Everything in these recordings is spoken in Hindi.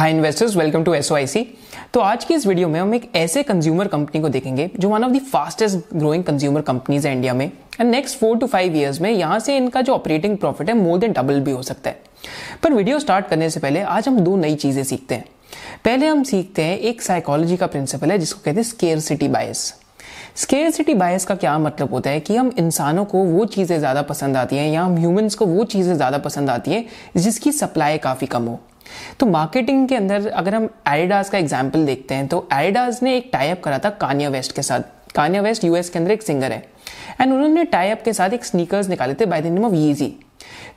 Hi investors welcome to S तो आज की इस वीडियो में हम एक ऐसे कंज्यूमर कंपनी को देखेंगे, जो one of the fastest growing consumer companies है इंडिया में। And next four to five years में यहाँ से इनका जो ऑपरेटिंग प्रॉफिट है मोर देन डबल भी हो सकता है। पर वीडियो स्टार्ट करने से पहले आज हम दो नई चीज़ें सीखते हैं। पहले हम सीखते हैं एक साइकोलॉजी का प्रिंसिपल है, जिसको कहते हैं scarcity bias scarcity bias का क्या मतलब होता है कि हम इंसानों को वो चीज़ें ज़्यादा पसंद आती हैं या हम ह्यूमंस को वो चीज़ें ज़्यादा पसंद आती हैं जिसकी सप्लाई काफ़ी कम हो। तो मार्केटिंग के अंदर अगर हम एडिडास का एग्ज़ाम्पल देखते हैं तो एडिडास ने एक टाइप करा था कानिया वेस्ट के साथ। कानिया वेस्ट यूएस के अंदर एक सिंगर है। एंड उन्होंने टाइप के साथ एक स्नीकर्स निकाले थे by the name of Yeezy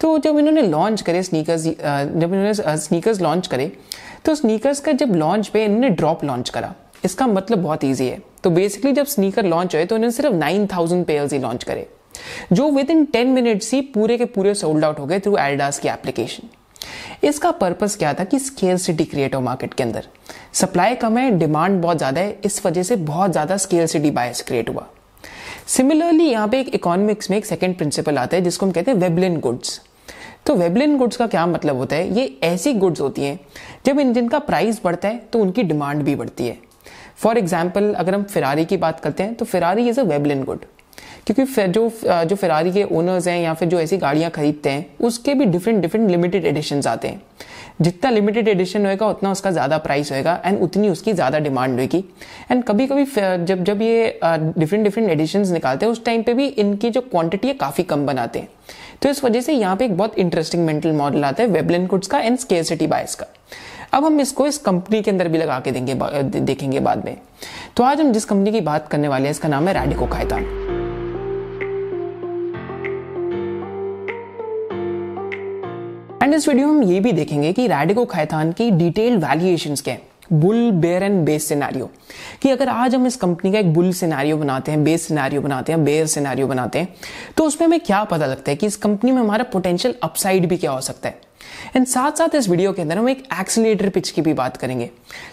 तो जब इन्होंने लॉन्च करे स्नीकर्स जब इन्होंने स्नीकर्स लॉन्च करे तो स्नीकर्स का जब लॉन्च पे इन्होंने ड्रॉप लॉन्च करा। इसका मतलब बहुत ईजी है। तो बेसिकली जब स्नीकर लॉन्च हुए तो इन्होंने सिर्फ़ नाइन थाउज़ेंड पेयर्स ही लॉन्च करे, जो विद इन टेन मिनट्स ही पूरे के पूरे सोल्ड आउट हो गए थ्रू एडिडास की एप्लीकेशन इसका पर्पस क्या था कि स्केल सिटी क्रिएट हो मार्केट के अंदर? सप्लाई कम है डिमांड बहुत ज़्यादा है, इस वजह से बहुत ज़्यादा स्केल सिटी बायस क्रिएट हुआ। सिमिलरली यहाँ पे एक इकोनॉमिक्स में एक सेकेंड प्रिंसिपल आता है, जिसको हम कहते हैं वेबलिन गुड्स तो वेबलिन गुड्स का क्या मतलब होता है? ये ऐसी गुड्स होती हैं, जब इन जिनका प्राइस बढ़ता है तो उनकी डिमांड भी बढ़ती है। फॉर एग्ज़ाम्पल अगर हम फिरारी की बात करते हैं तो Ferrari is a Veblen good क्योंकि जो जो फिरारी के ओनर्स हैं या फिर जो ऐसी गाड़ियाँ खरीदते हैं, उसके भी डिफरेंट डिफरेंट लिमिटेड एडिशन आते हैं। जितना लिमिटेड एडिशन होएगा, उतना उसका ज़्यादा प्राइस होएगा एंड उतनी उसकी ज़्यादा डिमांड होगी एंड कभी कभी जब जब ये डिफरेंट डिफरेंट एडिशन निकालते हैं, उस टाइम पे भी इनकी जो क्वांटिटी है काफ़ी कम बनाते हैं। तो इस वजह से यहाँ पे एक बहुत इंटरेस्टिंग मेंटल मॉडल आता है वेबलिन गुड्स का एंड स्केसिटी बायस का। अब हम इसको इस कंपनी के अंदर भी लगा के देंगे देखेंगे बाद में। तो आज हम जिस कंपनी की बात करने वाले हैं, इसका नाम है रैडिको खायतान एंड इस वीडियो में हम ये भी देखेंगे कि रेडिको खैथान की डिटेल्ड वैल्यूएशंस क्या है। Bull bear and base scenario कि अगर आज हम इस कंपनी का एक बुल सिनारियो बनाते हैं बेस सिनारियो बनाते हैं बेयर सिनारियो बनाते हैं तो उसमें हमें क्या पता लगता है कि इस कंपनी में हमारा पोटेंशियल अपसाइड भी क्या हो सकता है? एंड साथ साथ इस वीडियो के अंदर हम एक एक्सीटर पिच की भी बात करेंगे।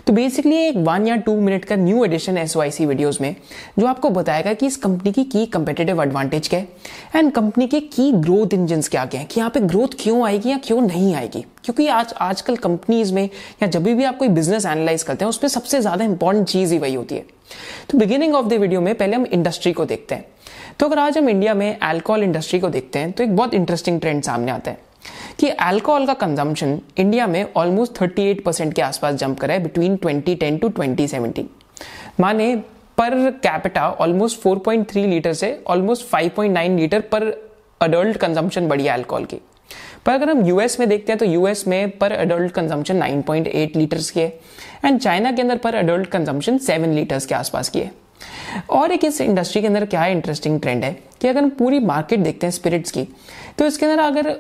तो बेसिकली एक वन या टू मिनट का न्यू एडिशन एस वीडियोस में, जो आपको बताएगा कि इस कंपनी की की कंपेटेटिव एडवांटेज क्या है एंड कंपनी के की ग्रोथ इंजन क्या क्या है, कि यहाँ पे ग्रोथ क्यों आएगी या क्यों नहीं आएगी। क्योंकि आज, आजकल कंपनीज़ में या जब भी आप कोई बिज़नेस एनालाइज करते हैं, उसमें सबसे ज़्यादा इंपॉर्टेंट चीज़ ही वही होती है। तो बिगिनिंग ऑफ़ द वीडियो में पहले हम इंडस्ट्री को देखते हैं। तो अगर आज हम इंडिया में अल्कोहल इंडस्ट्री को देखते हैं तो एक बहुत इंटरेस्टिंग ट्रेंड सामने आता है। कि अल्कोहल का कंजम्पशन इंडिया में ऑलमोस्ट 38 परसेंट के आसपास जंप करा है बिटवीन 2010 टू 2017 माने पर कैपिटा ऑलमोस्ट 4.3 लीटर से almost 5.9 litre per adult consumption बढ़ी है अल्कोहल की. पर अगर हम यूएस में देखते हैं तो यूएस में पर अडल्ट कंजम्पशन 9.8 लीटर्स की है एंड चाइना के अंदर पर अडल्ट कंजम्पशन 7 लीटर्स के आसपास की है. और एक इस इंडस्ट्री के अंदर क्या इंटरेस्टिंग ट्रेंड है कि अगर हम पूरी मार्केट देखते हैं स्पिरिट्स की तो इसके अंदर अगर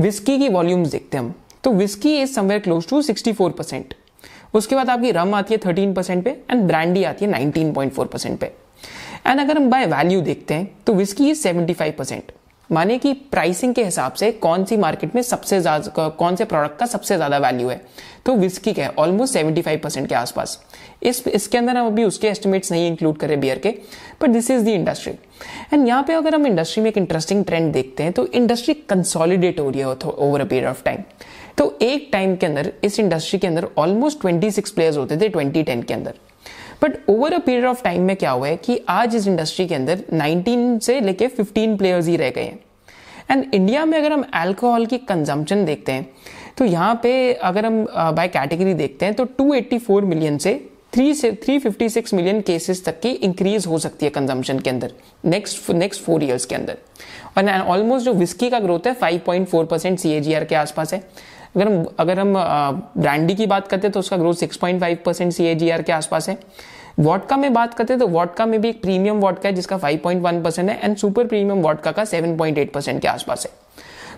विस्की की वॉल्यूम्स देखते हैं हम तो whisky is somewhere close to 64 percent उसके बाद आपकी रम आती है 13 परसेंट पे एंड ब्रांडी आती है 19.4 परसेंट पे. एंड अगर हम बाय वैल्यू देखते हैं तो विस्की इज़ 75 परसेंट माने कि प्राइसिंग के हिसाब से कौन सी मार्केट में सबसे ज़्यादा कौन से प्रोडक्ट का सबसे ज़्यादा वैल्यू है? तो विस्की का है ऑलमोस्ट 75 परसेंट के आसपास। इस, इसके अंदर हम अभी उसके एस्टिमेट्स नहीं इंक्लूड करें बियर के but this is the industry and यहाँ पे अगर हम इंडस्ट्री में एक इंटरेस्टिंग ट्रेंड देखते हैं तो इंडस्ट्री कंसोलिडेट हो रही है over a period of time तो एक टाइम के अंदर, इस इंडस्ट्री के अंदर ऑलमोस्ट ट्वेंटी सिक्स प्लेयर्स होते थे ट्वेंटी टेन के अंदर। But over a period of time में क्या हुआ है कि आज इस इंडस्ट्री के अंदर 19 से लेके 15 प्लेयर्स ही रह गए हैं। एंड इंडिया में अगर हम अल्कोहल की कंजम्पशन देखते हैं तो यहाँ पे अगर हम बाय कैटेगरी देखते हैं तो 284 मिलियन से थ्री से 356 मिलियन केसेस तक की इंक्रीज हो सकती है कंजम्पशन के अंदर नेक्स्ट नेक्स्ट फोर ईयर्स के अंदर। और ऑलमोस्ट जो विस्की का ग्रोथ है 5.4 परसेंट सी के आसपास है। अगर हम अगर हम ब्रांडी की बात करते हैं तो उसका ग्रोथ 6.5 परसेंट सी के आसपास है। वॉटका में बात करते हैं तो वॉटका में भी एक प्रीमियम वॉटका है, जिसका 5.1 परसेंट है एंड सुपर प्रीमियम वॉटका का 7.8 परसेंट के आसपास है।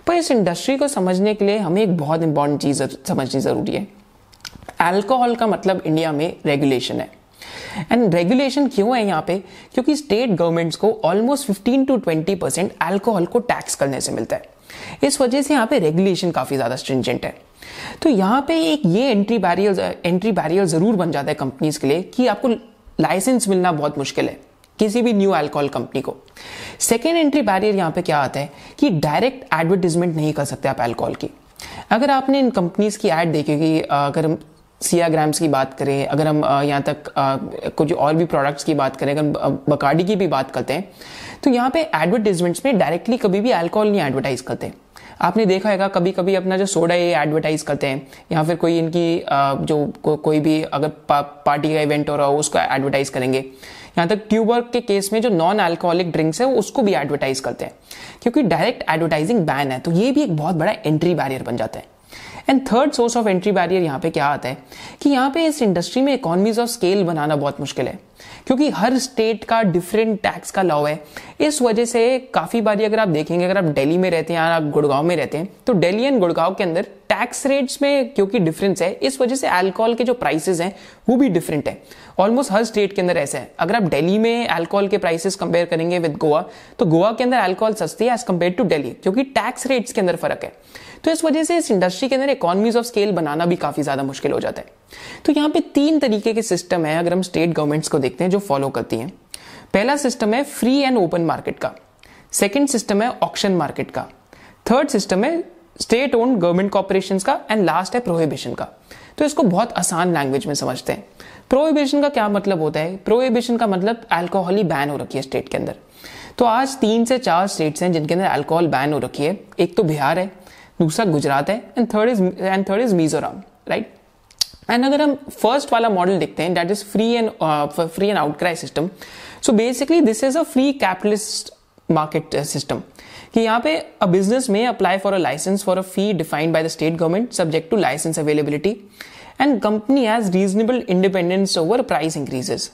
पर इस इंडस्ट्री को समझने के लिए हमें एक बहुत इंपॉर्टेंट चीज़ समझनी ज़रूरी है। अल्कोहल का मतलब इंडिया में रेगुलेशन है। एंड रेगुलेशन क्यों है यहाँ पे? क्योंकि स्टेट गवर्नमेंट्स को ऑलमोस्ट 15 टू 20 परसेंट एल्कोहल को टैक्स करने से मिलता है। इस वजह से यहाँ पे रेगुलेशन काफ़ी ज़्यादा स्ट्रिंजेंट है। तो यहाँ पे एक ये एंट्री बैरियर एंट्री बैरियर ज़रूर बन जाता है कंपनीज़ के लिए कि आपको लाइसेंस मिलना बहुत मुश्किल है, किसी भी न्यू अल्कोहल कंपनी को। सेकेंड एंट्री बैरियर यहाँ पे क्या आता है कि डायरेक्ट एडवर्टीजमेंट नहीं कर सकते आप अल्कोहल की। अगर आपने इन कंपनीज़ की एड देखी अगर सिया ग्राम्स की बात करें अगर हम यहाँ तक कुछ और भी प्रोडक्ट्स की बात करें अगर बकाडी की भी बात करते हैं तो यहाँ पे एडवर्टीजमेंट्स में डायरेक्टली कभी भी अल्कोहल नहीं एडवर्टाइज करते। आपने देखा होगा कभी कभी अपना जो सोडा ये एडवर्टाइज करते हैं या फिर कोई इनकी जो को, कोई भी अगर पा, पार्टी का इवेंट हो रहा हो उसको एडवर्टाइज करेंगे। यहाँ तक ट्यूबर्ग के केस में जो नॉन अल्कोहलिक ड्रिंक्स है उसको भी एडवर्टाइज करते हैं क्योंकि डायरेक्ट एडवर्टाइजिंग बैन है तो ये भी एक बहुत बड़ा एंट्री बैरियर बन जाता है। And third source of entry barrier यहाँ पे क्या आता है? कि यहाँ पे इस इंडस्ट्री में इकोनॉमीज ऑफ़ स्केल बनाना बहुत मुश्किल है। क्योंकि हर स्टेट का डिफरेंट टैक्स का लॉ है। इस वजह से काफ़ी बारी अगर आप देखेंगे, अगर आप दिल्ली में रहते हैं या गुड़गांव में रहते हैं तो दिल्ली एंड गुड़गांव के अंदर टैक्स रेट्स में क्योंकि डिफरेंस है, इस वजह से अल्कोहल के जो प्राइसेस हैं, वो भी डिफरेंट है। ऑलमोस्ट हर स्टेट के अंदर ऐसा है। अगर आप दिल्ली में अल्कोहल के प्राइसेस कंपेयर करेंगे विद गोवा तो गोवा के अंदर अल्कोहल सस्ती है एज कंपेयर टू दिल्ली, क्योंकि टैक्स रेट्स के अंदर फ़र्क है। तो इस वजह से इस इंडस्ट्री के अंदर इकोनॉमीज ऑफ़ स्केल बनाना भी काफ़ी ज़्यादा मुश्किल हो जाता है। तो यहाँ पे तीन तरीके के सिस्टम है, अगर हम स्टेट गवर्नमेंट्स को देखते हैं, जो फॉलो करती हैं। पहला सिस्टम है फ्री एंड ओपन मार्केट का। सेकेंड सिस्टम है ऑक्शन मार्केट का। थर्ड सिस्टम है स्टेट ओन गवर्नमेंट कॉपोरेशन का। एंड लास्ट है प्रोहिबिशन का। तो इसको बहुत आसान लैंग्वेज में समझते हैं। प्रोहिबिशन का क्या मतलब होता है? प्रोहिबिशन का मतलब अल्कोहल ही बैन हो रखी है स्टेट के अंदर। तो आज तीन से चार स्टेट्स हैं जिनके अंदर अल्कोहल बैन हो रखी है। एक तो बिहार है, दूसरा गुजरात है and third is and third is Mizoram right and अगर हम फ़र्स्ट वाला मॉडल देखते हैं that is free and free and outcry system so basically this is a free capitalist market system कि यहाँ पे अ बिज़नेस में apply for a licence for a fee defined by the state government subject to licence availability and company has reasonable independence over price increases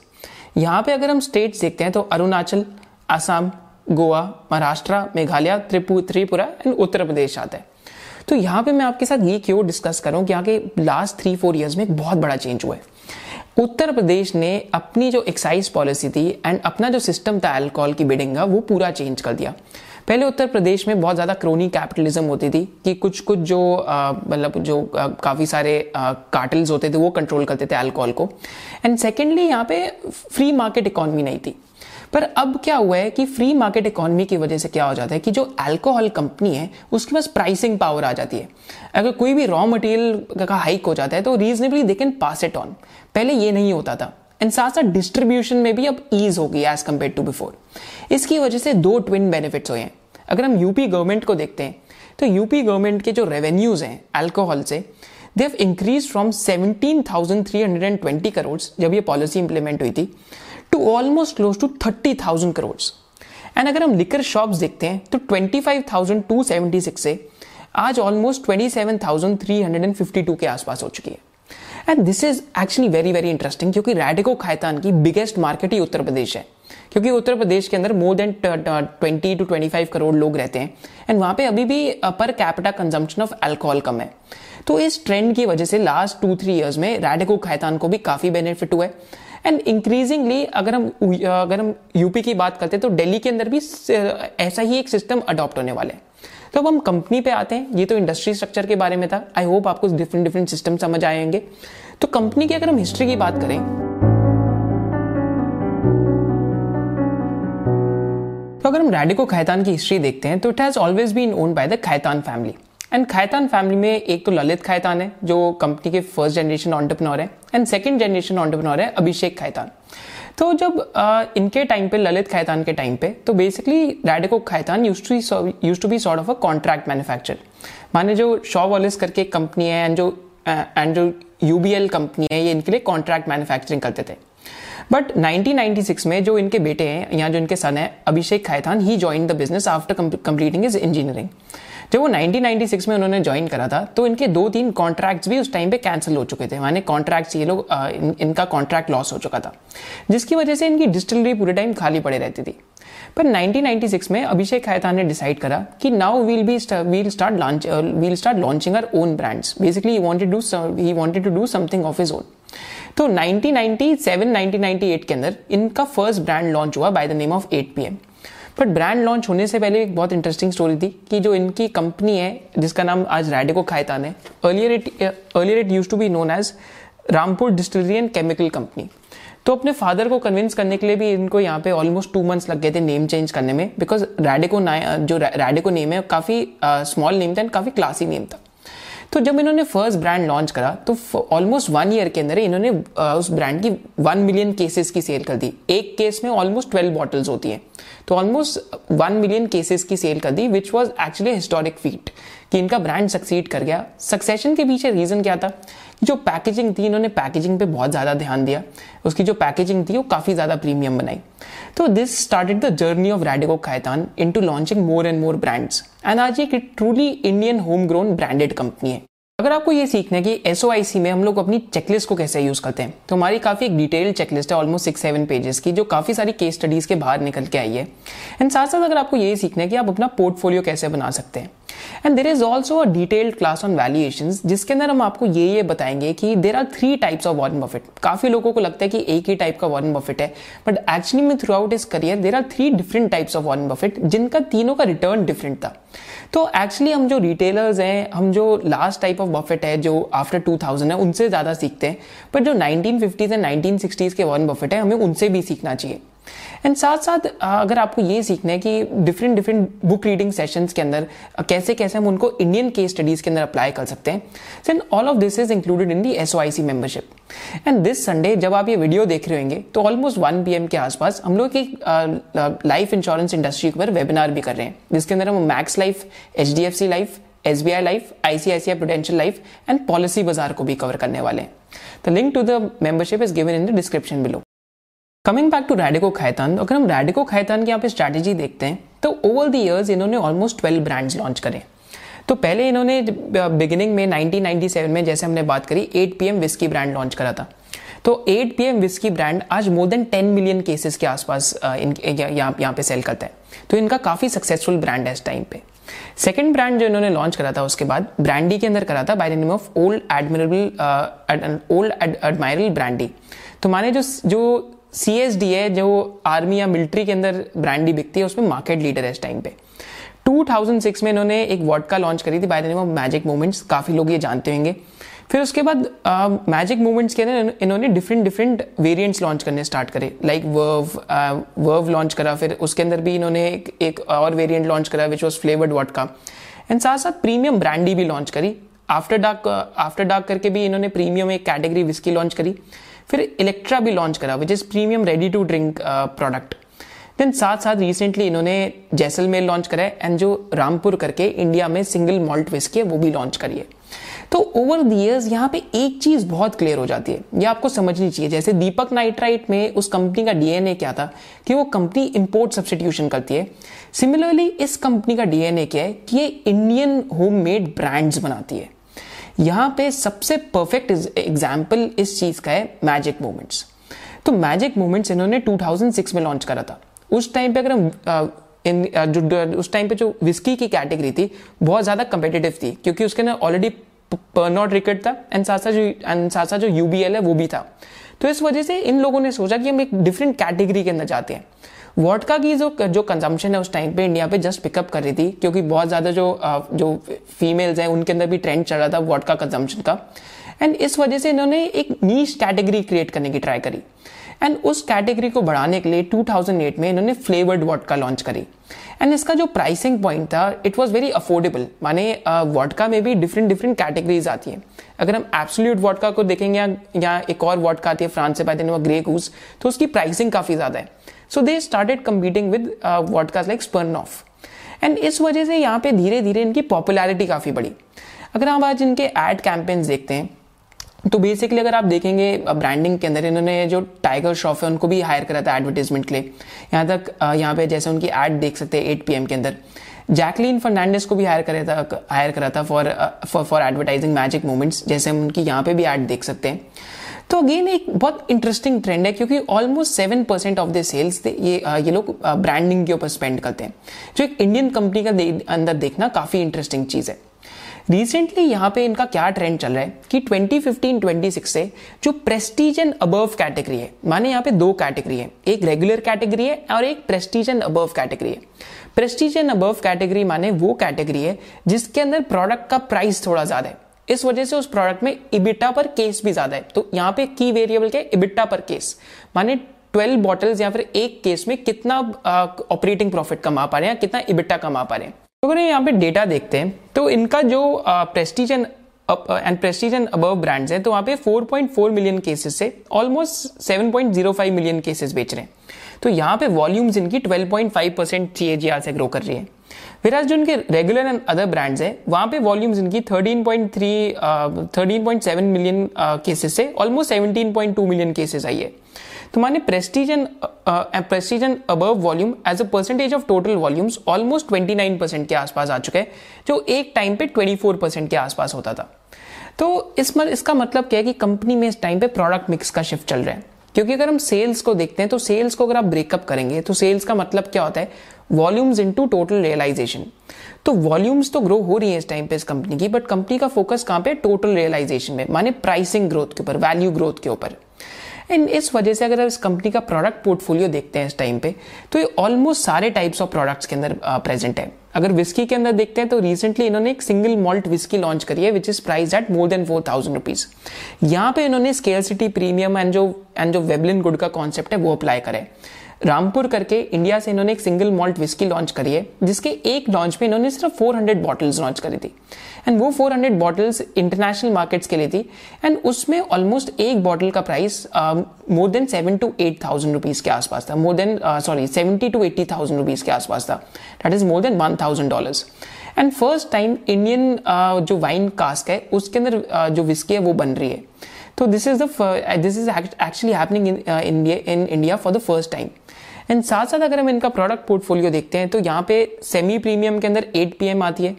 यहाँ पे अगर हम स्टेट्स देखते हैं तो अरुणाचल असम गोवा, महाराष्ट्र, मेघालय त्रिपुरा एंड उत्तर प्रदेश आता है। तो यहाँ पे मैं आपके साथ ये क्यों डिस्कस करूँ कि आगे लास्ट थ्री फोर ईयर्स में एक बहुत बड़ा चेंज हुआ है। उत्तर प्रदेश ने अपनी जो एक्साइज पॉलिसी थी एंड अपना जो सिस्टम था अल्कोहल की बिडिंग का, वो पूरा चेंज कर दिया। पहले उत्तर प्रदेश में बहुत ज़्यादा क्रोनी कैपिटलिज्म होती थी कि कुछ कुछ जो मतलब जो काफ़ी सारे कार्टल्स होते थे वो कंट्रोल करते थे अल्कोहल को। एंड सेकेंडली यहाँ पे फ्री मार्केट इकोनॉमी नहीं थी। पर अब क्या हुआ है कि फ्री मार्केट इकोनॉमी की वजह से क्या हो जाता है कि जो अल्कोहल कंपनी है उसके पास प्राइसिंग पावर आ जाती है। अगर कोई भी रॉ मटेरियल का हाइक हो जाता है तो reasonably they can pass it on पहले ये नहीं होता था। एंड साथ साथ डिस्ट्रीब्यूशन में भी अब ईज हो गई एज कंपेयर टू बिफोर इसकी वजह से दो ट्विन बेनिफिट्स हुए हैं। अगर हम यूपी गवर्नमेंट को देखते हैं तो यूपी गवर्नमेंट के जो रेवेन्यूज हैं अल्कोहल से they have increase from 17,320 crore जब ये पॉलिसी इंप्लीमेंट हुई थी to almost close to thirty thousand crore and अगर हम लिकर शॉप्स देखते हैं तो twenty five thousand to seventy six से आज almost twenty seven thousand three hundred and fifty two के आसपास हो चुकी है। And this is actually very very interesting क्योंकि रेडिको खायतान की बिगेस्ट मार्केट ही उत्तर प्रदेश है। क्योंकि उत्तर प्रदेश के अंदर more than twenty to twenty five crore लोग रहते हैं। एंड वहाँ पे अभी भी per capita consumption of alcohol कम है। तो इस ट्रेंड की वजह से लास्ट टू थ्री इयर्स में रेडिको खायतान को भी काफ़ी बेनिफिट हुआ है। एंड इंक्रीजिंगली अगर हम अगर हम यूपी की बात करते हैं तो दिल्ली के अंदर भी ऐसा ही एक सिस्टम अडॉप्ट होने वाले हैं। तो अब हम कंपनी पे आते हैं। ये तो इंडस्ट्री स्ट्रक्चर के बारे में था। आई होप आपको डिफरेंट डिफरेंट सिस्टम समझ आएँगे तो कंपनी की अगर हम हिस्ट्री की बात करें तो अगर हम रेडिको खैतान की हिस्ट्री देखते हैं तो it has always been own by the Khaitan family and Khaitan family में एक तो ललित खैतान है जो कंपनी के फ़र्स्ट जनरेशन ऑन्टरप्रनोर है एंड सेकेंड जनरेशन ऑन्टरप्रनोर है अभिषेक खैतान तो जब आ, इनके टाइम पे ललित खैतान के टाइम पे तो basically Radico Khaitan used to be sort of a contract manufacture माने जो शॉ वॉलिस करके कंपनी है एंड जो एंड जो यूबीएल कंपनी है ये इनके लिए कॉन्ट्रैक्ट मैन्युफैक्चरिंग करते थे. बट 1996 में जो इनके बेटे हैं या जो इनके सन है अभिषेक खैतान ही join the business after completing his engineering जब वो 1996 में उन्होंने ज्वाइन करा था तो इनके दो तीन कॉन्ट्रैक्ट्स भी उस टाइम पे कैंसिल हो चुके थे। माने कॉन्ट्रैक्ट्स ये लोग इन, इनका कॉन्ट्रैक्ट लॉस हो चुका था जिसकी वजह से इनकी डिस्टिलरी पूरे टाइम खाली पड़े रहती थी। पर 1996 में अभिषेक खैतान ने डिसाइड करा कि now we'll be we'll start launch we'll start launching our own brands basically wanted do he wanted to do something of his own तो 1997 1998 के अंदर इनका फ़र्स्ट ब्रांड लॉन्च हुआ by the name of 8 PM but brand launch होने से पहले एक बहुत इंटरेस्टिंग स्टोरी थी कि जो इनकी कंपनी है, जिसका नाम आज रेडिको खायतान है earlier it earlier it used to be known as Rampur Distillery and Chemical Company तो अपने फादर को कन्विंस करने के लिए भी इनको यहाँ पे ऑलमोस्ट टू मंथ्स लग गए थे नेम चेंज करने में बिकॉज़ रेडिको जो रेडिको नेम है, काफ़ी स्मॉल नेम था एंड काफ़ी क्लासी नेम था। तो जब इन्होंने फ़र्स्ट ब्रांड लॉन्च करा तो ऑलमोस्ट वन ईयर के अंदर इन्होंने उस ब्रांड की वन मिलियन केसेस की सेल कर दी। एक केस में ऑलमोस्ट ट्वेल्व बॉटल्स होती है। तो ऑलमोस्ट वन मिलियन केसेस की सेल कर दी which was actually historic feat कि इनका ब्रांड सक्सीड कर गया। सक्सेशन के पीछे रीजन क्या था? जो पैकेजिंग थी, इन्होंने पैकेजिंग पे बहुत ज़्यादा ध्यान दिया। उसकी जो पैकेजिंग थी, वो काफ़ी ज़्यादा प्रीमियम बनाई। तो this started the journey of Radico Khaitan into launching more and more brands and आज एक truly Indian home grown branded company है। अगर आपको ये सीखना है कि एस में हम लोग अपनी चेकलिस्ट को कैसे यूज़ करते हैं तो हमारी काफ़ी एक डिटेल्ड चेकलिस्ट है ऑलमोस्ट सिक्स सेवन पेजेस की, जो काफ़ी सारी केस स्टडीज़ के बाहर निकल के आई है। एंड साथ साथ अगर आपको ये सीखना है कि आप अपना पोर्टफोलियो कैसे बना सकते हैं and there is also a detailed class on valuation जिसके अंदर हम आपको ये ये बताएँगे कि there are three types of Warren Buffett काफ़ी लोगों को लगता है कि एक ही टाइप का वॉरन बफेट है बट एक्चुअली में throughout his career there are three different types of Warren Buffett जिनका तीनों का रिटर्न डिफरेंट था. तो एक्चुअली हम जो रिटेलर्स हैं, हम जो लास्ट टाइप ऑफ़ बफेट है, जो आफ्टर 2000 है, उनसे ज़्यादा सीखते हैं बट जो 1950s एंड 1960s के वॉरन बफेट है, हमें उनसे भी सीखना चाहिए. एंड साथ साथ अगर आपको ये सीखना है कि different different book reading sessions के अंदर कैसे कैसे हम उनको इंडियन केस स्टडीज़ के अंदर अप्लाई कर सकते हैं then all of this is included in the S O I C membership and this Sunday जब आप ये वीडियो देख रहे होंगे तो ऑलमोस्ट वन पी एम के आसपास हम लोग एक लाइफ इंश्योरेंस इंडस्ट्री पर वेबिनार भी कर रहे हैं। जिसके अंदर हम Max Life H D F C Life S B I Life ICICI Prudential Life and Policybazaar को भी कवर करने वाले हैं। The link to the membership is given in the description below coming back to Radico Khaitan अगर हम रेडिको खैतान की यहाँ पे स्ट्रैटेजी देखते हैं तो ओवर द इयर्स इन्होंने ऑलमोस्ट ट्वेल्व ब्रांड्स लॉन्च करे। तो पहले इन्होंने बिगिनिंग में 1997 में जैसे हमने बात करी 8 पीएम विस्की ब्रांड लॉन्च करा था। तो 8 पीएम विस्की ब्रांड आज मोर देन 10 मिलियन केसेस के आसपास यहाँ पे सेल करता है। तो इनका काफ़ी सक्सेसफुल ब्रांड है इस टाइम पे। सेकेंड ब्रांड जो इन्होंने लॉन्च करा था उसके बाद ब्रांडी के अंदर करा था by the name of Old Admirable Old Admiral brandy तो माने जो जो सी एस डी है जो आर्मी या मिलिट्री के अंदर ब्रांडी बिकती है उसमें मार्केट लीडर है इस टाइम पे। 2006 में इन्होंने एक वॉडका लॉन्च करी थी by the name of Magic Moments काफ़ी लोग ये जानते होंगे। फिर उसके बाद मैजिक मूवमेंट्स के अंदर इन्होंने डिफरेंट डिफरेंट वेरिएंट्स लॉन्च करने स्टार्ट करे। लाइक वर्व वर्व लॉन्च करा फिर उसके अंदर भी इन्होंने एक, एक और वेरिएंट लॉन्च करा which was flavoured vodka and साथ साथ प्रीमियम ब्रांडी भी लॉन्च करी। आफ्टर डार्क आफ्टर डार्क करके भी इन्होंने प्रीमियम एक कैटेगरी विस्की लॉन्च करी। फिर इलेक्ट्रा भी लॉन्च करा which is premium ready to drink product then साथ साथ रिसेंटली इन्होंने जैसलमेर लॉन्च करा है एंड जो रामपुर करके इंडिया में सिंगल मॉल्ट विस्की है, वो भी लॉन्च करी है. तो ओवर द इयर्स यहाँ पे एक चीज़ बहुत क्लियर हो जाती है, ये आपको समझनी चाहिए. जैसे दीपक नाइट्राइट में उस कंपनी का डीएनए क्या था, कि वो कंपनी इंपोर्ट सब्सटीट्यूशन करती है. सिमिलरली इस कंपनी का डीएनए क्या है, कि ये इंडियन होममेड ब्रांड्स बनाती है. यहाँ पे सबसे परफेक्ट एग्ज़ाम्पल इस चीज़ का है मैजिक मोमेंट्स तो मैजिक मोमेंट्स इन्होंने 2006 में लॉन्च करा था। उस टाइम पे अगर हम इन जो उस टाइम पे जो विस्की की कैटेगरी थी, बहुत ज़्यादा कंपेटेटिव थी, क्योंकि उसके अंदर ऑलरेडी नॉट रिकेट था एंड साथ साथ जो एंड साथ साथ जो यूबीएल है, वो भी था। तो इस वजह से इन लोगों ने सोचा कि हम एक डिफरेंट कैटेगरी के अंदर जाते हैं। वॉटका की जो जो कंजम्पशन है उस टाइम पे इंडिया पे जस्ट पिकअप कर रही थी क्योंकि बहुत ज़्यादा जो जो फीमेल्स हैं उनके अंदर भी ट्रेंड चल रहा था वॉटका कंजम्पशन का। एंड इस वजह से इन्होंने एक नीच कैटेगरी क्रिएट करने की ट्राई करी। एंड उस कैटेगरी को बढ़ाने के लिए 2008 में इन्होंने फ्लेवर्ड वॉटका लॉन्च करी। एंड इसका जो प्राइसिंग पॉइंट था इट वॉज़ वेरी अफोर्डेबल माने वॉटका में भी डिफरेंट डिफरेंट कैटेगरीज आती हैं। अगर हम एब्सोल्यूट वॉटका को देखेंगे या, या एक और वॉटका आती है फ्रांस से पाते हैं ग्रे गूस तो उसकी प्राइसिंग काफ़ी ज़्यादा है। So they started competing with vodkas like Smirnoff and इस वजह से यहाँ पे धीरे धीरे इनकी पॉपुलैरिटी काफ़ी बढ़ी। अगर हम आज इनके एड कैंपेन्स देखते हैं तो बेसिकली अगर आप देखेंगे ब्रांडिंग के अंदर इन्होंने जो टाइगर श्रॉफ है, उनको भी हायर करा था एडवर्टीजमेंट के लिए। यहाँ तक यहाँ पे जैसे उनकी एड देख सकते हैं एट पी के अंदर। जैकलीन फर्नांडिस को भी हायर करा था हायर करा था for for advertising Magic Moments जैसे हम उनकी यहाँ पे भी एड देख सकते हैं। तो अगेन एक बहुत इंटरेस्टिंग ट्रेंड है क्योंकि almost seven percent of the sales ये ये लोग ब्रांडिंग के ऊपर स्पेंड करते हैं। जो एक इंडियन कंपनी का दे, अंदर देखना काफ़ी इंटरेस्टिंग चीज़ है। रिसेंटली यहाँ पे इनका क्या ट्रेंड चल रहा है कि 2015-26 से जो प्रेस्टीज एंड अबव कैटेगरी है माने यहाँ पे दो कैटेगरी है। एक रेगुलर कैटेगरी है और एक प्रेस्टीज एंड अबव कैटेगरी है। प्रेस्टीज एंड अबव कैटेगरी माने वो कैटेगरी है जिसके अंदर प्रोडक्ट का प्राइस थोड़ा ज़्यादा है। इस वजह से उस प्रोडक्ट में इबिटा पर केस भी ज़्यादा है। तो यहाँ पे की वेरिएबल के इबिटा पर केस माने 12 बॉटल्स या फिर एक केस में कितना ऑपरेटिंग प्रॉफिट कमा पा रहे हैं कितना इबिटा कमा पा रहे हैं। तो अगर यहाँ पे डेटा देखते हैं तो इनका जो prestige and and prestige and above brands हैं तो वहाँ पे 4.4 मिलियन केसेस से ऑलमोस्ट 7.05 मिलियन केसेस बेच रहे हैं। तो यहाँ पे वॉल्यूम्स इनकी 12.5 परसेंट सी से ग्रो कर रही है। फिर जो इनके रेगुलर एंड अदर ब्रांड्स है वहाँ पे वॉल्यूम्स इनकी 13.3 13.7 मिलियन केसेस से ऑलमोस्ट 17.2 मिलियन केसेस आई है। तो माने prestige and prestige and above volume as a percentage of total volumes almost 29 percent के आसपास आ चुके हैं जो एक टाइम पे 24 परसेंट के आसपास होता था। तो इस मर, इसका मतलब क्या है कि कंपनी में इस टाइम पे प्रोडक्ट मिक्स का शिफ्ट चल रहा है। क्योंकि अगर हम सेल्स को देखते हैं तो सेल्स को अगर आप ब्रेकअप करेंगे तो सेल्स का मतलब क्या होता है? वॉल्यूम्स इनटू टोटल रियलाइजेशन तो वॉल्यूम्स तो ग्रो हो रही है इस टाइम पे इस कंपनी की बट कंपनी का फोकस कहाँ पे? टोटल रियलाइजेशन में, माने प्राइसिंग ग्रोथ के ऊपर वैल्यू ग्रोथ के ऊपर. एंड इस वजह से अगर इस कंपनी का प्रोडक्ट पोर्टफोलियो देखते हैं इस टाइम पे तो ये ऑलमोस्ट सारे टाइप्स ऑफ़ प्रोडक्ट्स के अंदर प्रेजेंट है. अगर विस्की के अंदर देखते हैं तो रिसेंटली इन्होंने एक सिंगल मॉल्ट विस्की लॉन्च करी है which is price at more than four thousand rupees यहाँ पे इन्होंने स्केल सिटी प्रीमियम एंड जो एंड जो वेबलिन गुड का कॉन्सेप्ट है, वो अप्लाई करे रामपुर करके इंडिया से इन्होंने एक सिंगल मॉल्ट विस्की लॉन्च करी है जिसके एक लॉन्च में इन्होंने सिर्फ़ 400 बॉटल्स लॉन्च करी थी। एंड वो 400 बॉटल्स इंटरनेशनल मार्केट्स के लिए थी एंड उसमें ऑलमोस्ट एक बॉटल का price more than seven two eight thousand rupees के आसपास था more than sorry seventy two eighty thousand rupees के आसपास था। That is more than one thousand dollars and first time Indian जो वाइन कास्क है उसके अंदर uh, जो विस्की है वो बन रही है। तो this is this is actually happening in India in India for the first time and साथ साथ अगर हम इनका प्रोडक्ट पोर्टफोलियो देखते हैं तो यहाँ पे सेमी प्रीमियम के अंदर एट पी आती है।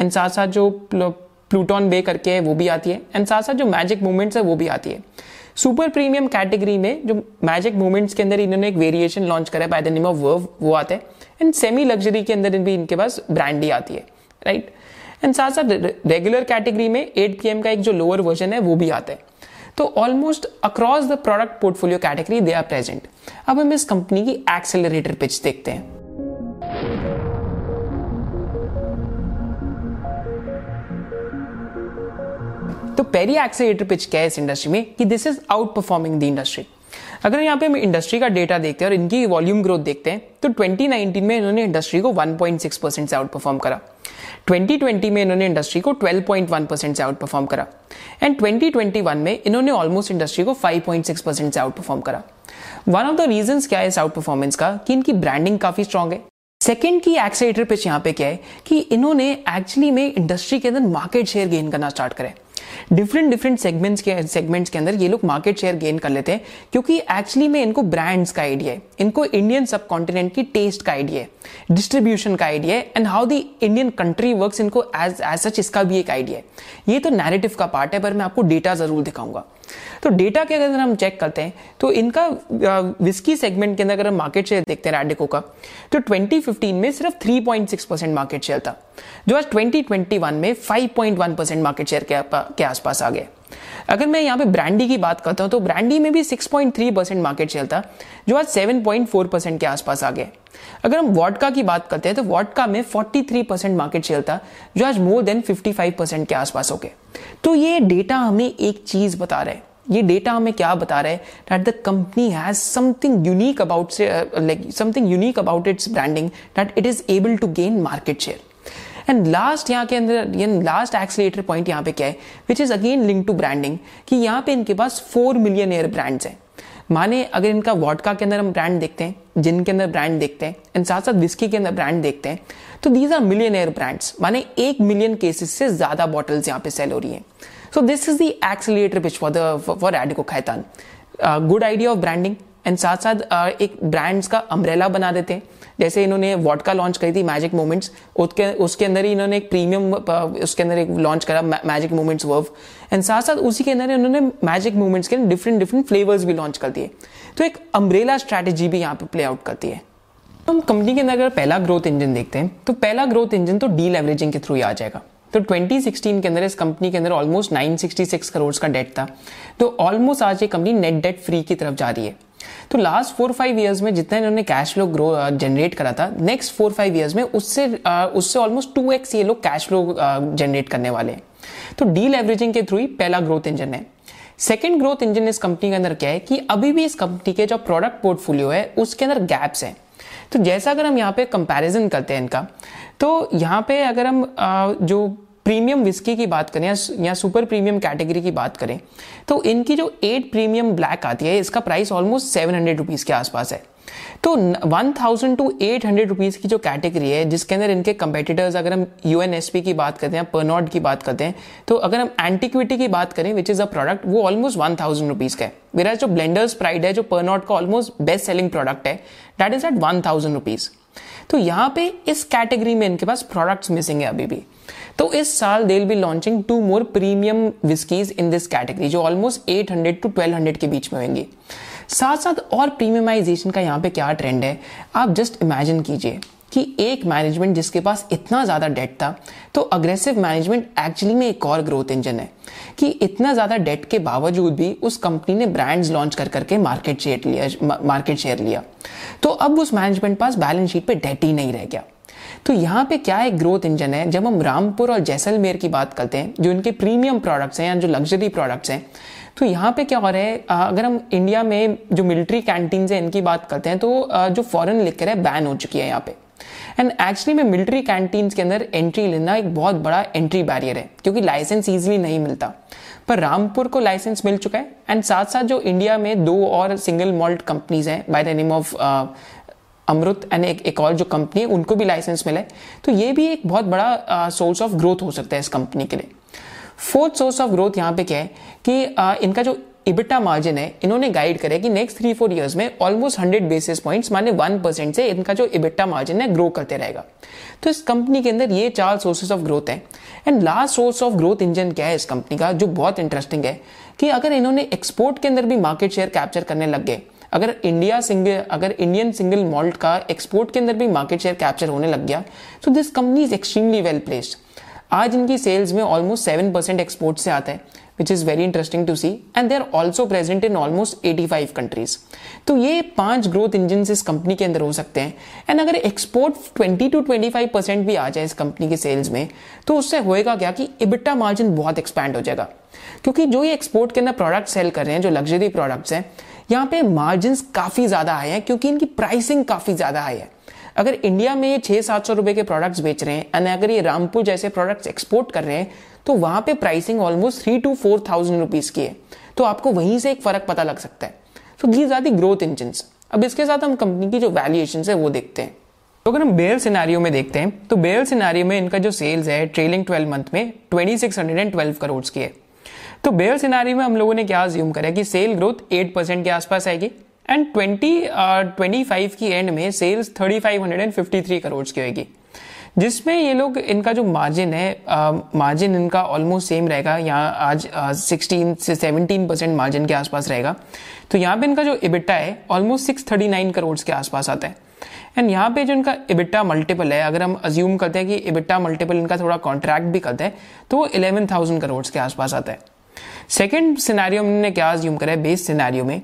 एंड साथ साथ जो प्लूटॉन बे करके है, वो भी आती है। एंड साथ साथ जो मैजिक मूवमेंट्स है, वो भी आती है। सुपर प्रीमियम कैटेगरी में जो मैजिक मूवमेंट्स के अंदर इन्होंने एक वेरिएशन लॉन्च करा है by the name of verve वो आता है। एंड सेमी लग्जरी के अंदर भी इनके पास ब्रांडी आती है राइट एंड साथ साथ रेगुलर कैटेगरी में 8 पीएम का एक जो लोअर वर्जन है, वो भी आता है। तो almost across the product portfolio category they are present अब हम इस कंपनी की एक्सेलरेटर पिच देखते हैं। तो पेरी एक्सेलेटर पिच क्या है इस इंडस्ट्री में? कि this is outperforming the industry अगर यहाँ पे हम इंडस्ट्री का डेटा देखते हैं और इनकी वॉल्यूम ग्रोथ देखते हैं तो 2019 में इन्होंने इंडस्ट्री को 1.6 परसेंट से आउट परफॉर्म करा 2020 में इन्होंने इंडस्ट्री को 12.1 परसेंट से आउट परफॉर्म करा एंड 2021 में इन्होंने ऑलमोस्ट इंडस्ट्री को 5.6 परसेंट से आउट परफॉर्म करा। वन ऑफ़ द रीजन क्या है इस आउट परफॉर्मेंस का? कि इनकी ब्रांडिंग काफ़ी स्ट्रांग है। सेकेंड की एक्सेलेटर पिच यहाँ पे क्या है? कि इन्होंने एक्चुअली में इंडस्ट्री के अंदर मार्केट शेयर गेन करना स्टार्ट करें डिफरेंट डिफरेंट सेगमेंट्स के सेगमेंट्स के अंदर ये लोग मार्केट शेयर गेन कर लेते हैं, क्योंकि एक्चुअली में इनको ब्रांड्स का आइडिया है, इनको इंडियन सब कॉन्टिनेंट की टेस्ट का आइडिया है डिस्ट्रीब्यूशन का आइडिया है and how the Indian country work इनको एज एज सच इसका भी एक आइडिया है। ये तो नैरेटिव का पार्ट है, पर मैं आपको डेटा ज़रूर दिखाऊँगा। तो डेटा के अगर हम चेक करते हैं तो इनका विस्की सेगमेंट के अंदर अगर हम मार्केट शेयर देखते हैं रैडिको का तो 2015 में सिर्फ़ 3.6 परसेंट मार्केट शेयर था जो आज 2021 में 5.1 परसेंट मार्केट शेयर के, आसपास आ गए अगर मैं यहाँ पे ब्रांडी की बात करता हूँ तो ब्रांडी में भी 6.3 परसेंट मार्केट शेयर था, जो आज 7.4 परसेंट के आसपास आ गए अगर हम वॉटका की बात करते हैं तो वॉटका में 43 परसेंट मार्केट शेयर था, जो आज मोर देन 55 परसेंट के आसपास हो गए तो ये डेटा हमें एक चीज़ बता रहा है। ये डेटा हमें क्या बता रहा है? That the company has something unique about like something unique about its branding that it is able to gain market share and last यहाँ के अंदर लास्ट एक्सलेटर पॉइंट यहाँ पे क्या है? Which is again link to branding कि यहाँ पे इनके पास फोर मिलियन एयर ब्रांड्स हैं। माने अगर इनका वॉटका के अंदर हम ब्रांड देखते हैं जिन के अंदर ब्रांड देखते हैं एंड साथ साथ विस्की के अंदर ब्रांड देखते हैं तो these are millionaire brands माने एक मिलियन केसेस से ज़्यादा बॉटल्स यहाँ पे सेल हो रही है। So this is the accelerator pitch for the for Radico Khaitan good idea of branding and साथ साथ uh, एक ब्रांड्स का अम्ब्रेला बना देते हैं। जैसे इन्होंने वॉटका लॉन्च करी थी मैजिक मोमेंट्स उसके उसके अंदर ही इन्होंने एक प्रीमियम उसके अंदर एक लॉन्च करा मैजिक मोमेंट्स वर्व एंड साथ साथ उसी के अंदर इन्होंने मैजिक मोमेंट्स के डिफरेंट डिफरेंट फ्लेवर्स भी लॉन्च कर दिए। तो एक अम्ब्रेला स्ट्रैटेजी भी यहाँ पे प्ले आउट करती है। हम कंपनी के अंदर अगर पहला ग्रोथ इंजन देखते हैं तो पहला ग्रोथ इंजन तो डी लेवरेजिंग के थ्रू ही आ जाएगा। तो 2016 के अंदर इस कंपनी के अंदर ऑलमोस्ट 966 करोड़ का डेट था। तो ऑलमोस्ट आज ये कंपनी नेट डेट फ्री की तरफ़ जा रही है। तो लास्ट फोर फाइव ईयर्स में जितना इन्होंने कैश फ्लो ग्रो जनरेट करा था नेक्स्ट फोर फाइव ईयर्स में उससे uh, उससे ऑलमोस्ट टू एक्स ये लोग कैश फ्लो जनरेट करने वाले हैं। तो डी लेवरेजिंग के थ्रू ही पहला ग्रोथ इंजन है। सेकेंड ग्रोथ इंजन इस कंपनी के अंदर क्या है कि अभी भी इस कंपनी के जो प्रोडक्ट पोर्टफोलियो है उसके अंदर गैप्स हैं। तो जैसा अगर हम यहाँ पे कंपैरिजन करते हैं इनका तो यहाँ पे अगर हम uh, जो प्रीमियम विस्की की बात करें या सुपर प्रीमियम कैटेगरी की बात करें तो इनकी जो एट प्रीमियम ब्लैक आती है, इसका price almost seven hundred rupees के आसपास है। तो 1000 टू एट हंड्रेड रुपीज़ की जो कैटेगरी है, जिसके अंदर इनके कंपेटिटर्स अगर हम यूएनएसपी की बात करते हैं परनॉट की बात करते हैं तो अगर हम एंटीक्विटी की बात करें विच इज़ अ प्रोडक्ट वो ऑलमोस्ट वन थाउज़ेंड रुपीज़ का है। मेरा जो ब्लेंडर्स प्राइड है, जो परनॉट का ऑलमोस्ट बेस्ट सेलिंग प्रोडक्ट है that is at one thousand rupees तो यहाँ पे इस कैटेगरी में इनके पास प्रोडक्ट्स मिसिंग है अभी भी। तो इस साल they be launching two more premium whiskies in this category जो ऑलमोस्ट 800 टू 1200 के बीच में होंगी। साथ साथ और प्रीमियमाइजेशन का यहाँ पे क्या ट्रेंड है? आप जस्ट इमेजिन कीजिए कि एक मैनेजमेंट जिसके पास इतना ज़्यादा डेट था तो अग्रेसिव मैनेजमेंट एक्चुअली में एक और ग्रोथ इंजन है कि इतना ज़्यादा डेट के बावजूद भी उस कंपनी ने ब्रांड्स लॉन्च कर करके मार्केट शेयर लिया मार्केट शेयर लिया। तो अब उस मैनेजमेंट पास बैलेंस शीट पे डेट ही नहीं रह गया। तो यहाँ पे क्या एक ग्रोथ इंजन है? जब हम रामपुर और जैसलमेर की बात करते हैं, जो इनके प्रीमियम प्रोडक्ट्स हैं या जो लग्जरी प्रोडक्ट्स हैं तो यहाँ पे क्या हो रहा है? अगर हम इंडिया में जो मिलिट्री कैंटीन है, इनकी बात करते हैं तो जो फॉरन लिकर है बैन हो चुकी है यहाँ पे। एंड एक्चुअली में मिलिट्री कैंटीन के अंदर एंट्री लेना एक बहुत बड़ा एंट्री बैरियर है, क्योंकि लाइसेंस इजिली नहीं मिलता। पर रामपुर को लाइसेंस मिल चुका है एंड साथ साथ जो इंडिया में दो और सिंगल मॉल्ट कंपनीज़ हैं by the name of Amrut and एक, एक और जो कंपनी है उनको भी लाइसेंस मिला है। तो ये भी एक बहुत बड़ा सोर्स ऑफ़ ग्रोथ हो सकता है इस कंपनी के लिए। फोर्थ सोर्स ऑफ़ ग्रोथ यहाँ पे क्या है कि आ, इनका जो इबिटा मार्जिन है इन्होंने गाइड करे कि नेक्स्ट थ्री फोर इयर्स में ऑलमोस्ट हंड्रेड बेसिस पॉइंट्स माने वन परसेंट से इनका जो इबिटा मार्जिन है ग्रो करते रहेगा। तो इस कंपनी के अंदर ये चार सोर्सेस ऑफ़ ग्रोथ है। And last source of growth engine क्या है इस कंपनी का जो बहुत इंटरेस्टिंग है कि अगर इन्होंने एक्सपोर्ट के अंदर भी मार्केट शेयर कैप्चर करने लग गए अगर इंडिया सिंगल अगर इंडियन सिंगल मॉल्ट का एक्सपोर्ट के अंदर भी मार्केट शेयर कैप्चर होने लग गया तो this company is extremely well placed आज इनकी सेल्स में ऑलमोस्ट सेवन परसेंट एक्सपोर्ट से आता है which is very interesting to see and they are also present in almost 85 countries तो ये पाँच ग्रोथ इंजन इस कंपनी के अंदर हो सकते हैं। एंड अगर एक्सपोर्ट 20 टू 25 परसेंट भी आ जाए इस कंपनी के सेल्स में तो उससे होएगा क्या कि इबिटा मार्जिन बहुत एक्सपैंड हो जाएगा। क्योंकि जो ये एक्सपोर्ट के अंदर प्रोडक्ट सेल कर रहे हैं, जो लग्जरी प्रोडक्ट्स हैं यहाँ पे मार्जिन काफ़ी ज़्यादा हाई है क्योंकि इनकी प्राइसिंग काफ़ी ज़्यादा हाई है। अगर इंडिया में ये छह सात सौ रुपए के प्रोडक्ट्स बेच रहे हैं एंड अगर ये रामपुर जैसे प्रोडक्ट्स एक्सपोर्ट कर रहे हैं तो वहाँ पे pricing almost three two four thousand rupees की है। तो आपको वहीं से एक फ़र्क पता लग सकता है। तो these are the growth engine अब इसके साथ हम कंपनी की जो वैल्यूएशन है, वो देखते हैं। तो अगर हम बेयर सिनारियो में देखते हैं तो बेयर सिनारियो में इनका जो सेल्स है ट्रेलिंग ट्वेल्व मंथ में twenty six hundred and twelve crore की है। तो बेयर सिनारियो में हम लोगों ने क्या ज्यूम करा कि सेल ग्रोथ एट परसेंट के आसपास आएगी। एंड ट्वेंटी ट्वेंटी फाइव की एंड में sales thirty five hundred and fifty three crore की होगी जिसमें ये लोग इनका जो मार्जिन है मार्जिन uh, इनका ऑलमोस्ट सेम रहेगा। यहाँ आज सिक्सटीन uh, से सेवनटीन परसेंट मार्जिन के आसपास रहेगा। तो यहाँ पे इनका जो इबिट्टा है almost six thirty nine crore के आसपास आता है। एंड यहाँ पे जो इनका इबिट्टा मल्टीपल है अगर हम अज्यूम करते हैं कि इबिट्टा मल्टीपल इनका थोड़ा कॉन्ट्रैक्ट भी करते हैं तो वो इलेवन थाउज़ेंड करोड़ के आसपास आता है। सेकेंड सिनारियो में क्या अज्यूम करा है? बेस सिनारियो में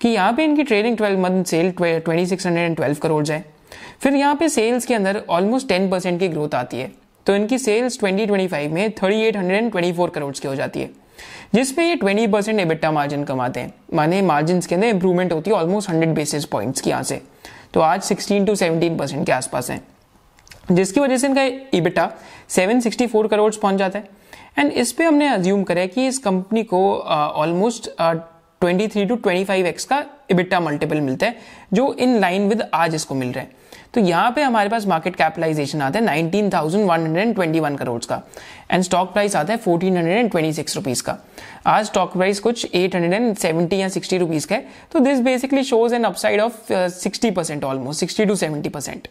कि यहाँ पे इनकी trading twelve month sale twenty six hundred and twelve crore है। फिर यहाँ पे सेल्स के अंदर ऑलमोस्ट टेन परसेंट की ग्रोथ आती है। तो इनकी सेल्स ट्वेंटी ट्वेंटी फाइव में thirty eight hundred and twenty four crore की हो जाती है। जिसमें ये ट्वेंटी परसेंट एबिट्टा मार्जिन कमाते हैं। माने मार्जिन के अंदर इंप्रूवमेंट होती है ऑलमोस्ट हंड्रेड बेसिस पॉइंट्स की यहाँ से। तो आज सिक्सटीन टू सेवनटीन परसेंट के आसपास है। जिसकी वजह से इनका EBITDA seven sixty four crore पहुँच जाता है। एंड इस पे हमने अज्यूम करा कि इस कंपनी को almost twenty three to twenty five x का इबिट्टा मल्टीपल मिलता है, जो इन लाइन विद आज इसको मिल रहा है। तो यहाँ पे हमारे पास मार्केट कैपिटलाइजेशन आता है nineteen thousand one hundred and twenty one crore का। एंड स्टॉक प्राइस आता है fourteen hundred and twenty six rupees का। आज स्टॉक प्राइस कुछ एट हंड्रेड एंड सेवेंटी या सिक्सटी रुपीज़ का है। तो this basically shows an upside of sixty percent almost sixty to seventy percent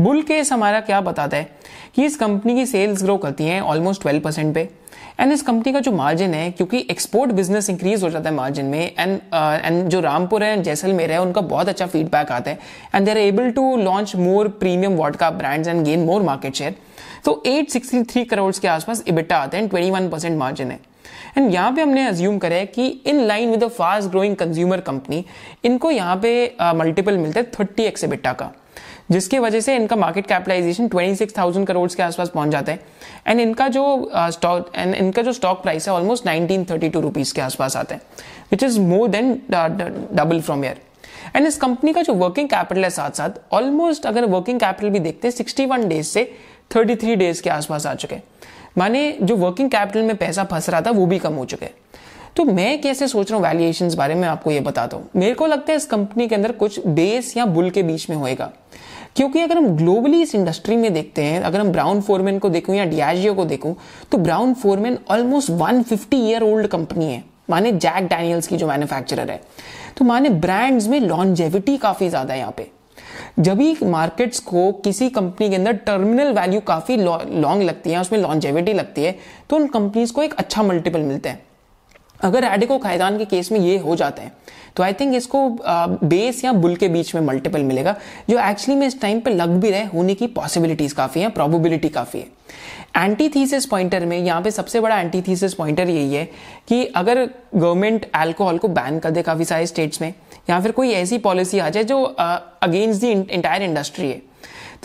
bull case हमारा क्या बताता है कि इस कंपनी की सेल्स ग्रो करती हैं ऑलमोस्ट ट्वेल्व परसेंट पे। एंड इस कंपनी का जो मार्जिन है क्योंकि एक्सपोर्ट बिज़नेस इंक्रीज हो जाता है मार्जिन में एंड एंड uh, जो रामपुर है जैसलमेर है उनका बहुत अच्छा फीडबैक आता है। And they are able to launch more premium vodka brands and gain more market share तो 863 करोड़ के आसपास इबिटा आते हैं 21 परसेंट मार्जिन है। एंड यहाँ पे हमने अज्यूम करा है कि in line with fast growing consumer company इनको यहाँ पे मल्टीपल uh, मिलता है थर्टी एक्स इबिटा का। जिसकी वजह से इनका मार्केट कैपिटलाइजेशन 26,000 करोड़ के आसपास पहुँच जाता है। एंड इनका जो स्टॉक uh, एंड इनका जो स्टॉक प्राइस है almost nineteen thirty two rupees के आसपास आता है which is more than double from year end इस कंपनी का जो वर्किंग कैपिटल है साथ साथ ऑलमोस्ट अगर वर्किंग कैपिटल भी देखते हैं सिक्सटी वन डेज़ से थर्टी थ्री डेज़ के आसपास आ चुके हैं। माने जो वर्किंग कैपिटल में पैसा फंस रहा था वो भी कम हो चुका है। तो मैं कैसे सोच रहा हूँ वैल्यूएशन बारे में आपको ये बताता हूँ मेरे को लगता है इस कंपनी के अंदर कुछ बेस या बुल के बीच में होएगा। क्योंकि अगर हम ग्लोबली इस इंडस्ट्री में देखते हैं, अगर हम ब्राउन फोरमैन को देखूँ या डियाजियो को देखूँ तो Brown Forman almost 150 year old company है। माने जैक डैनियल्स की जो मैन्युफैक्चरर है। तो माने ब्रांड्स में लॉन्जेविटी काफ़ी ज़्यादा है यहाँ पे। जब भी मार्केट्स को किसी कंपनी के अंदर टर्मिनल वैल्यू काफ़ी लॉन्ग लगती है, उसमें लॉन्जेविटी लगती है तो उन कंपनीज़ को एक अच्छा मल्टीपल मिलता है। अगर एडिको खायदान के केस में ये हो जाते हैं तो आई थिंक इसको बेस या बुल के बीच में मल्टीपल मिलेगा, जो एक्चुअली में इस टाइम पे लग भी रहे होने की पॉसिबिलिटीज काफ़ी है प्रोबेबिलिटी काफ़ी है। एंटी थीसिस पॉइंटर में, यहाँ पे सबसे बड़ा एंटी थीसिस पॉइंटर यही है कि अगर गवर्नमेंट अल्कोहल को बैन कर दे काफ़ी सारे स्टेट्स में, या फिर कोई ऐसी पॉलिसी आ जाए जो अगेंस्ट दी इंटायर इंडस्ट्री है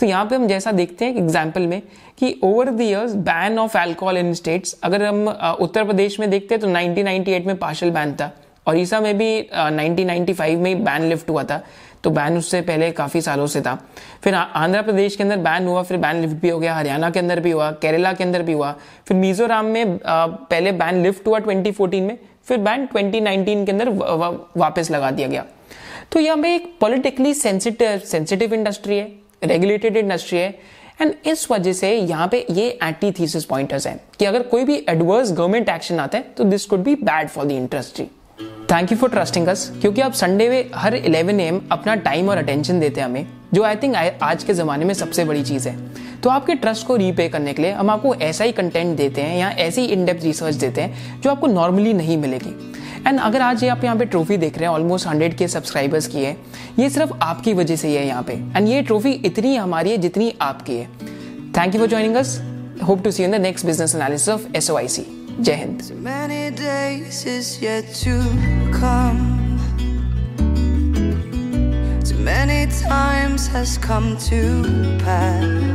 तो यहाँ पे हम जैसा देखते हैं एग्ज़ाम्पल में कि over the years ban of alcohol in states अगर हम उत्तर प्रदेश में देखते हैं तो 1998 में पार्शल बैन था ओडिशा में भी 1995 में बैन लिफ्ट हुआ था। तो बैन उससे पहले काफ़ी सालों से था। फिर आंध्र प्रदेश के अंदर बैन हुआ, फिर बैन लिफ्ट भी हो गया, हरियाणा के अंदर भी हुआ, केरला के अंदर भी हुआ। फिर मिजोरम में पहले बैन लिफ्ट हुआ 2014 में, फिर बैन 2019 के अंदर वापस लगा दिया गया। तो यहाँ पे एक पॉलिटिकली सेंसिटिव सेंसिटिव इंडस्ट्री है। रेगुलेटेड इंडस्ट्री है एंड इस वजह से यहाँ पे ये एंटी थीसिस पॉइंटर्स हैं कि अगर कोई भी एडवर्स गवर्नमेंट एक्शन आता है तो this could be bad for the industry thank you for trusting us क्योंकि आप संडे में हर 11 एम अपना टाइम और अटेंशन देते हैं हमें, जो आई थिंक आज के जमाने में सबसे बड़ी चीज़ है। तो आपके ट्रस्ट को रीपे करने के लिए हम आपको ऐसा ही कंटेंट देते हैं, या ऐसी इन डेप्थ रिसर्च देते हैं, जो आपको नॉर्मली नहीं मिलेगी। एंड अगर आज ये आप यहाँ पे ट्रॉफी देख रहे हैं ऑलमोस्ट हंड्रेड के सब्सक्राइबर्स की है, ये सिर्फ़ आपकी वजह से ही है यहाँ पे। एंड ये ट्रॉफी इतनी हमारी है जितनी आपकी है। Thank you for joining us hope to see in the next business analysis of SOIC Jai Hind Many times has come to pass.